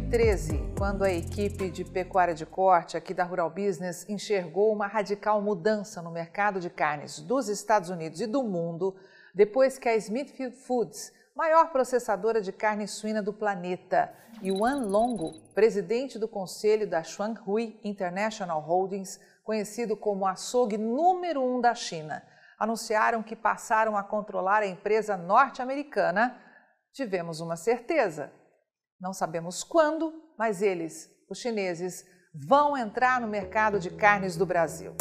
2013, quando a equipe de pecuária de corte aqui da Rural Business enxergou uma radical mudança no mercado de carnes dos Estados Unidos e do mundo, depois que a Smithfield Foods, maior processadora de carne suína do planeta, e o An Longo, presidente do conselho da Shuanghui International Holdings, conhecido como açougue número um da China, anunciaram que passaram a controlar a empresa norte-americana, tivemos uma certeza. Não sabemos quando, mas eles, os chineses, vão entrar no mercado de carnes do Brasil.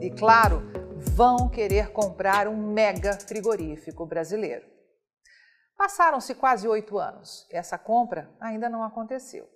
E claro, vão querer comprar um mega frigorífico brasileiro. Passaram-se quase oito anos. Essa compra ainda não aconteceu.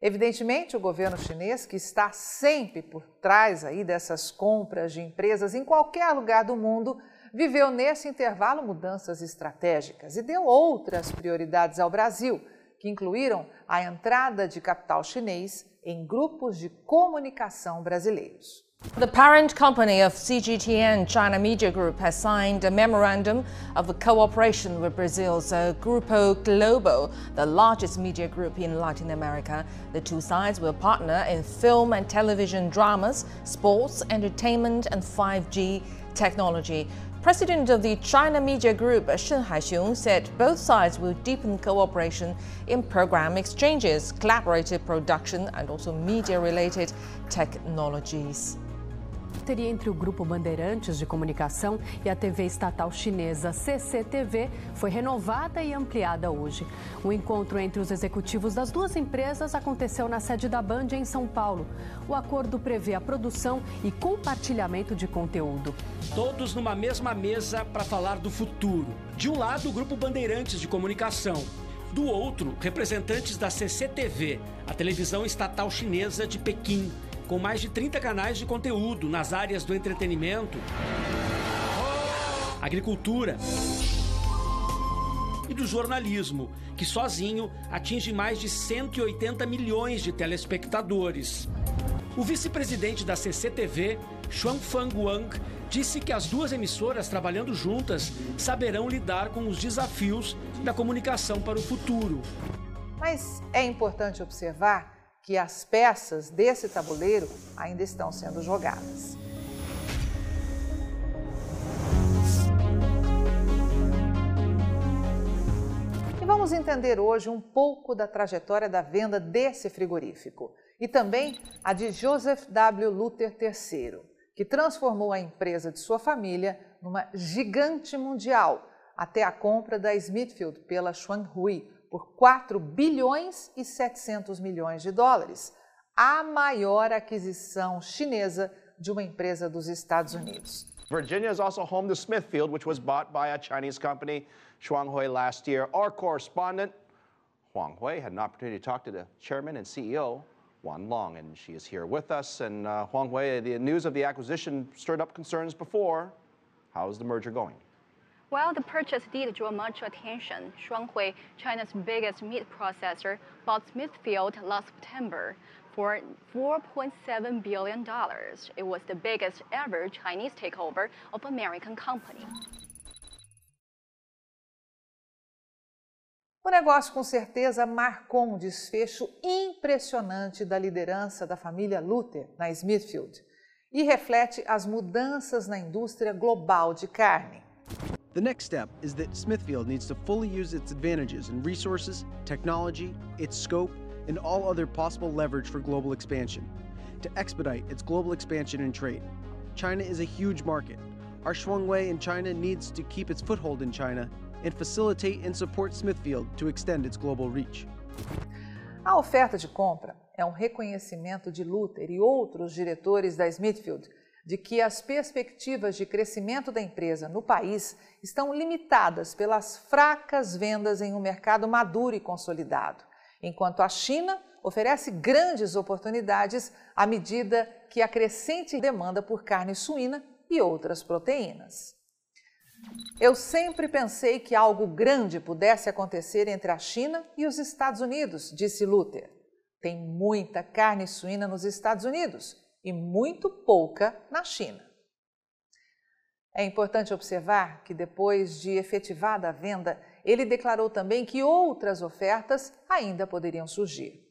Evidentemente, o governo chinês, que está sempre por trás aí dessas compras de empresas em qualquer lugar do mundo, viveu nesse intervalo mudanças estratégicas e deu outras prioridades ao Brasil, que incluíram a entrada de capital chinês em grupos de comunicação brasileiros. The parent company of CGTN China Media Group has signed a memorandum of cooperation with Brazil's uh, Grupo Globo, the largest media group in Latin America. The two sides will partner in film and television dramas, sports, entertainment, and 5G technology. President of the China Media Group, Shen Haixiong, said both sides will deepen cooperation in program exchanges, collaborative production, and also media-related technologies. Parceria entre o Grupo Bandeirantes de Comunicação e a TV estatal chinesa CCTV foi renovada e ampliada hoje. O encontro entre os executivos das duas empresas aconteceu na sede da Band em São Paulo. O acordo prevê a produção e compartilhamento de conteúdo. Todos numa mesma mesa para falar do futuro. De um lado, o Grupo Bandeirantes de Comunicação. Do outro, representantes da CCTV, a televisão estatal chinesa de Pequim com mais de 30 canais de conteúdo nas áreas do entretenimento, agricultura e do jornalismo, que sozinho atinge mais de 180 milhões de telespectadores. O vice-presidente da CCTV, Xuanfang Wang, disse que as duas emissoras trabalhando juntas saberão lidar com os desafios da comunicação para o futuro. Mas é importante observar que as peças desse tabuleiro ainda estão sendo jogadas. E vamos entender hoje um pouco da trajetória da venda desse frigorífico e também a de Joseph W. Luther III, que transformou a empresa de sua família numa gigante mundial até a compra da Smithfield pela Shuanghui, por 4 bilhões e 700 milhões de dólares, a maior aquisição chinesa de uma empresa dos Estados Unidos. Virginia is also home to Smithfield, which was bought by a Chinese company, Shuanghui, last year. Our correspondent, Huang Hui, had an opportunity to talk to the chairman and CEO, Wan Long, and she is here with us. And uh, Huang Hui, the news of the acquisition stirred up concerns before. How is the merger going? While the purchase did draw much attention, Shuanghui, China's biggest meat processor, bought Smithfield last September for $4.7 billion. It was the biggest ever Chinese takeover of American company. O negócio com certeza marcou um desfecho impressionante da liderança da família Luther na Smithfield e reflete as mudanças na indústria global de carne. The next step is that Smithfield needs to fully use its advantages in resources, technology, its scope, and all other possible leverage for global expansion to expedite its global expansion and trade. China is a huge market. Our Shuangwei in China needs to keep its foothold in China and facilitate and support Smithfield to extend its global reach. A oferta de compra é um reconhecimento de Luther e outros diretores da Smithfield de que as perspectivas de crescimento da empresa no país estão limitadas pelas fracas vendas em um mercado maduro e consolidado, enquanto a China oferece grandes oportunidades à medida que a crescente demanda por carne suína e outras proteínas. Eu sempre pensei que algo grande pudesse acontecer entre a China e os Estados Unidos, disse Luther. Tem muita carne suína nos Estados Unidos e muito pouca na China. É importante observar que depois de efetivada a venda, ele declarou também que outras ofertas ainda poderiam surgir.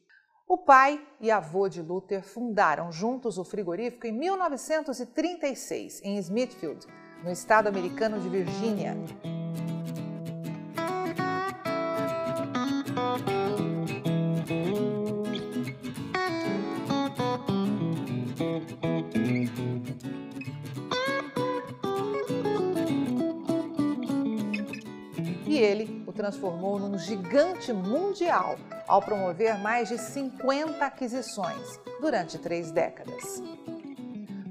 O pai e avô de Luther fundaram juntos o frigorífico em 1936, em Smithfield, no estado americano de Virgínia. E ele o transformou num gigante mundial ao promover mais de 50 aquisições durante três décadas.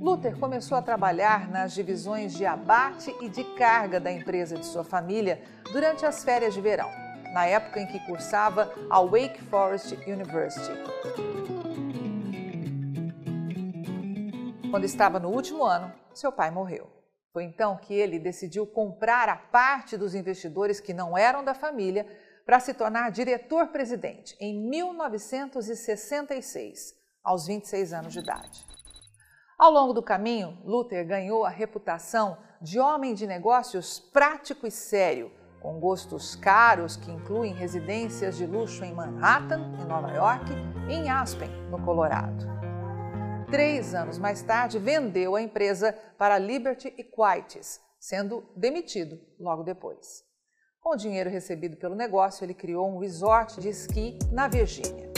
Luther começou a trabalhar nas divisões de abate e de carga da empresa de sua família durante as férias de verão, na época em que cursava a Wake Forest University. Quando estava no último ano, seu pai morreu. Foi então que ele decidiu comprar a parte dos investidores que não eram da família para se tornar diretor-presidente em 1966, aos 26 anos de idade. Ao longo do caminho, Luther ganhou a reputação de homem de negócios prático e sério, com gostos caros que incluem residências de luxo em Manhattan, em Nova York, e em Aspen, no Colorado. Três anos mais tarde, vendeu a empresa para Liberty Equities, sendo demitido logo depois. Com o dinheiro recebido pelo negócio, ele criou um resort de esqui na Virgínia.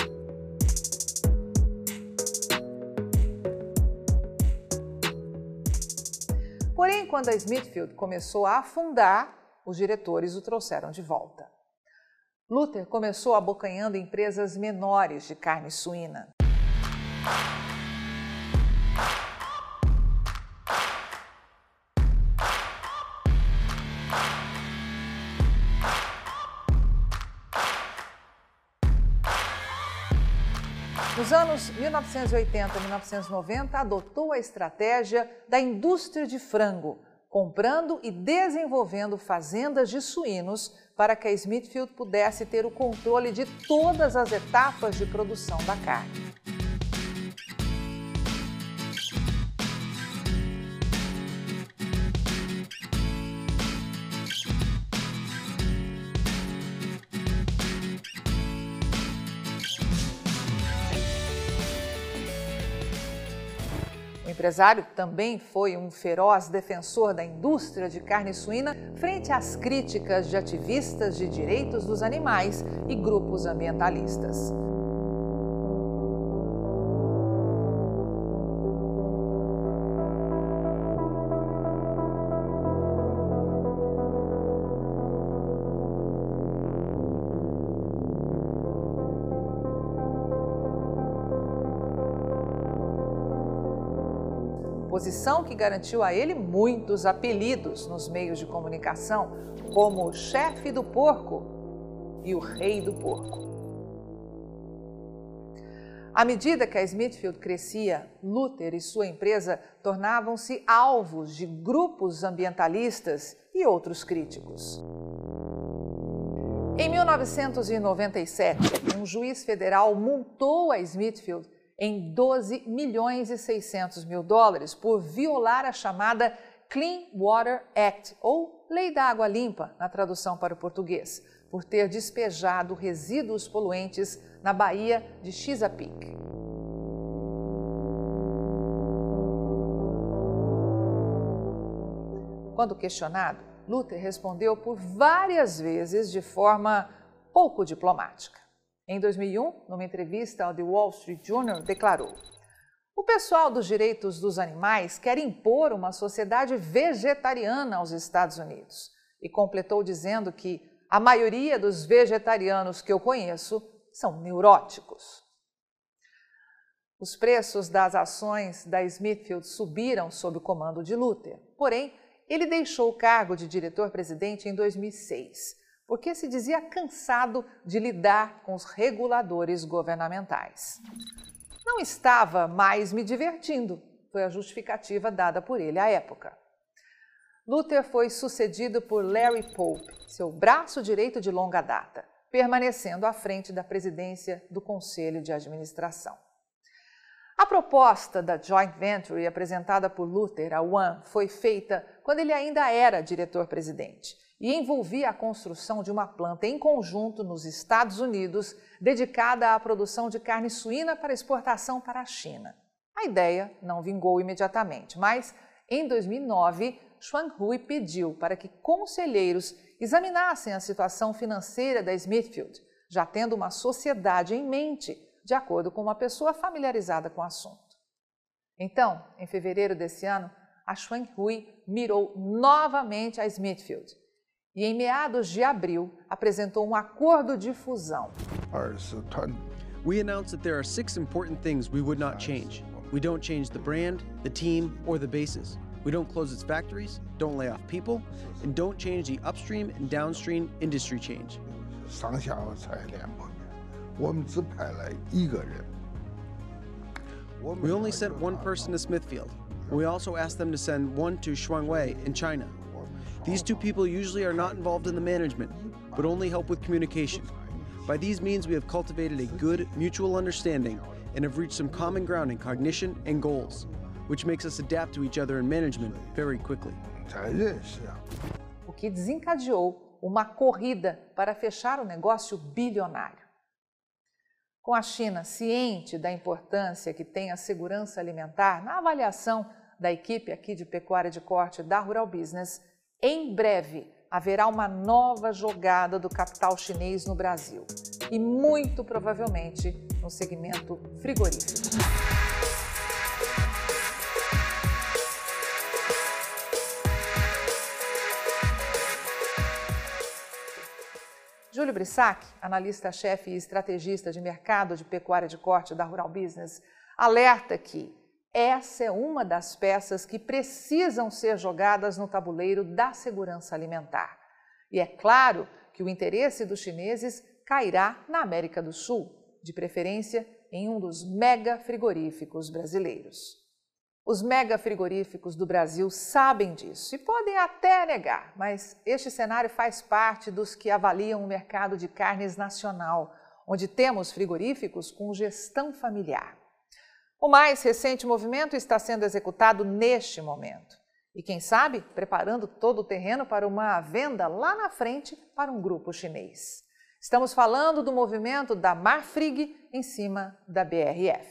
Porém, quando a Smithfield começou a afundar, os diretores o trouxeram de volta. Luther começou abocanhando empresas menores de carne suína. Nos anos 1980 e 1990, adotou a estratégia da indústria de frango, comprando e desenvolvendo fazendas de suínos para que a Smithfield pudesse ter o controle de todas as etapas de produção da carne. Empresário também foi um feroz defensor da indústria de carne suína frente às críticas de ativistas de direitos dos animais e grupos ambientalistas. Posição que garantiu a ele muitos apelidos nos meios de comunicação, como o chefe do porco e o rei do porco. À medida que a Smithfield crescia, Luther e sua empresa tornavam-se alvos de grupos ambientalistas e outros críticos. Em 1997, um juiz federal multou a Smithfield em 12 milhões e 600 mil dólares por violar a chamada Clean Water Act, ou Lei da Água Limpa, na tradução para o português, por ter despejado resíduos poluentes na Baía de Chesapeake. Quando questionado, Luther respondeu por várias vezes de forma pouco diplomática. Em 2001, numa entrevista ao The Wall Street Journal, declarou: O pessoal dos direitos dos animais quer impor uma sociedade vegetariana aos Estados Unidos. E completou dizendo que a maioria dos vegetarianos que eu conheço são neuróticos. Os preços das ações da Smithfield subiram sob o comando de Luther. Porém, ele deixou o cargo de diretor-presidente em 2006 porque se dizia cansado de lidar com os reguladores governamentais. Não estava mais me divertindo, foi a justificativa dada por ele à época. Luther foi sucedido por Larry Pope, seu braço direito de longa data, permanecendo à frente da presidência do Conselho de Administração. A proposta da joint venture apresentada por Luther, a One, foi feita quando ele ainda era diretor-presidente e envolvia a construção de uma planta em conjunto nos Estados Unidos dedicada à produção de carne suína para exportação para a China. A ideia não vingou imediatamente, mas em 2009, Xuan Hui pediu para que conselheiros examinassem a situação financeira da Smithfield, já tendo uma sociedade em mente, de acordo com uma pessoa familiarizada com o assunto. Então, em fevereiro desse ano, a Xuan Hui mirou novamente a Smithfield e, em meados de abril, apresentou um acordo de fusão. We announced that there are six important things we would not change. We don't change the brand, the team, or the bases. We don't close its factories, don't lay off people, and don't change the upstream and downstream industry change. We only sent one person to Smithfield. We also asked them to send one to Shuangwei in China. These two people usually are not involved in the management, but only help with communication. By these means, we have cultivated a good mutual understanding and have reached some common ground in cognition and goals, which makes us adapt to each other in management very quickly. O que desencadeou uma corrida para fechar o negócio bilionário. Com a China ciente da importância que tem a segurança alimentar na avaliação da equipe aqui de pecuária de corte da Rural Business, em breve haverá uma nova jogada do capital chinês no Brasil e muito provavelmente no segmento frigorífico. Júlio Brissac, analista-chefe e estrategista de mercado de pecuária de corte da Rural Business, alerta que essa é uma das peças que precisam ser jogadas no tabuleiro da segurança alimentar. E é claro que o interesse dos chineses cairá na América do Sul, de preferência em um dos mega frigoríficos brasileiros. Os mega frigoríficos do Brasil sabem disso e podem até negar, mas este cenário faz parte dos que avaliam o mercado de carnes nacional, onde temos frigoríficos com gestão familiar. O mais recente movimento está sendo executado neste momento. E quem sabe, preparando todo o terreno para uma venda lá na frente para um grupo chinês. Estamos falando do movimento da Marfrig em cima da BRF.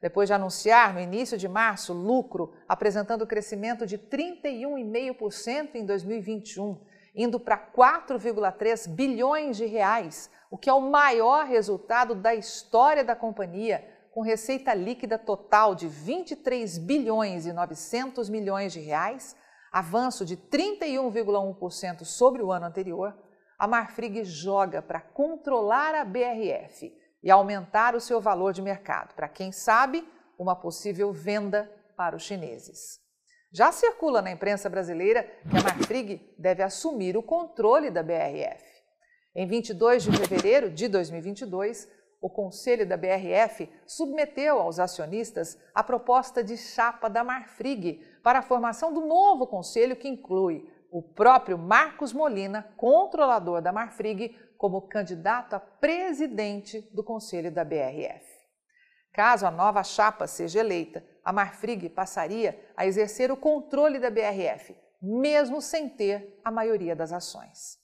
Depois de anunciar no início de março lucro apresentando crescimento de 31,5% em 2021, indo para 4,3 bilhões de reais, o que é o maior resultado da história da companhia com receita líquida total de 23 bilhões e 900 milhões de reais, avanço de 31,1% sobre o ano anterior, a Marfrig joga para controlar a BRF e aumentar o seu valor de mercado, para quem sabe, uma possível venda para os chineses. Já circula na imprensa brasileira que a Marfrig deve assumir o controle da BRF. Em 22 de fevereiro de 2022, o Conselho da BRF submeteu aos acionistas a proposta de chapa da Marfrig para a formação do novo conselho que inclui o próprio Marcos Molina, controlador da Marfrig, como candidato a presidente do Conselho da BRF. Caso a nova chapa seja eleita, a Marfrig passaria a exercer o controle da BRF, mesmo sem ter a maioria das ações.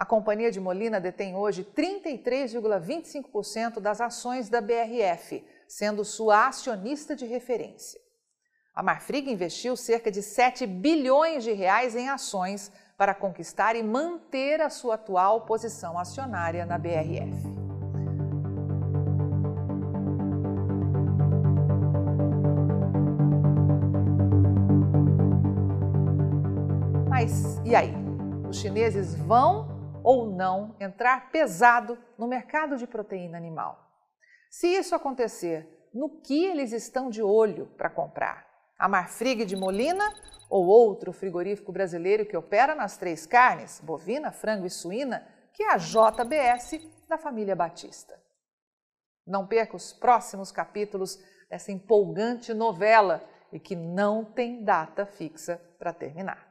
A Companhia de Molina detém hoje 33,25% das ações da BRF, sendo sua acionista de referência. A Marfrig investiu cerca de 7 bilhões de reais em ações para conquistar e manter a sua atual posição acionária na BRF. Mas e aí? Os chineses vão ou não entrar pesado no mercado de proteína animal. Se isso acontecer, no que eles estão de olho para comprar? A Marfrig de Molina ou outro frigorífico brasileiro que opera nas três carnes, bovina, frango e suína, que é a JBS da família Batista. Não perca os próximos capítulos dessa empolgante novela e que não tem data fixa para terminar.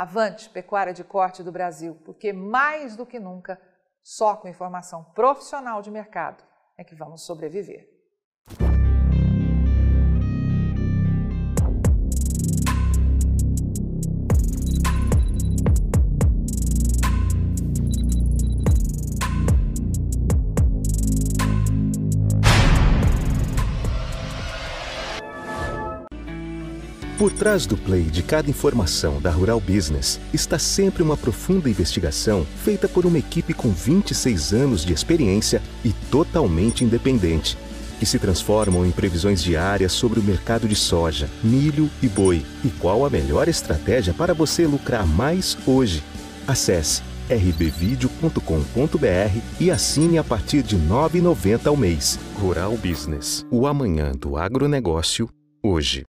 Avante, pecuária de corte do Brasil, porque mais do que nunca, só com informação profissional de mercado é que vamos sobreviver. Por trás do play de cada informação da Rural Business está sempre uma profunda investigação feita por uma equipe com 26 anos de experiência e totalmente independente, que se transformam em previsões diárias sobre o mercado de soja, milho e boi e qual a melhor estratégia para você lucrar mais hoje. Acesse rbvideo.com.br e assine a partir de R$ 9,90 ao mês. Rural Business, o amanhã do agronegócio, hoje.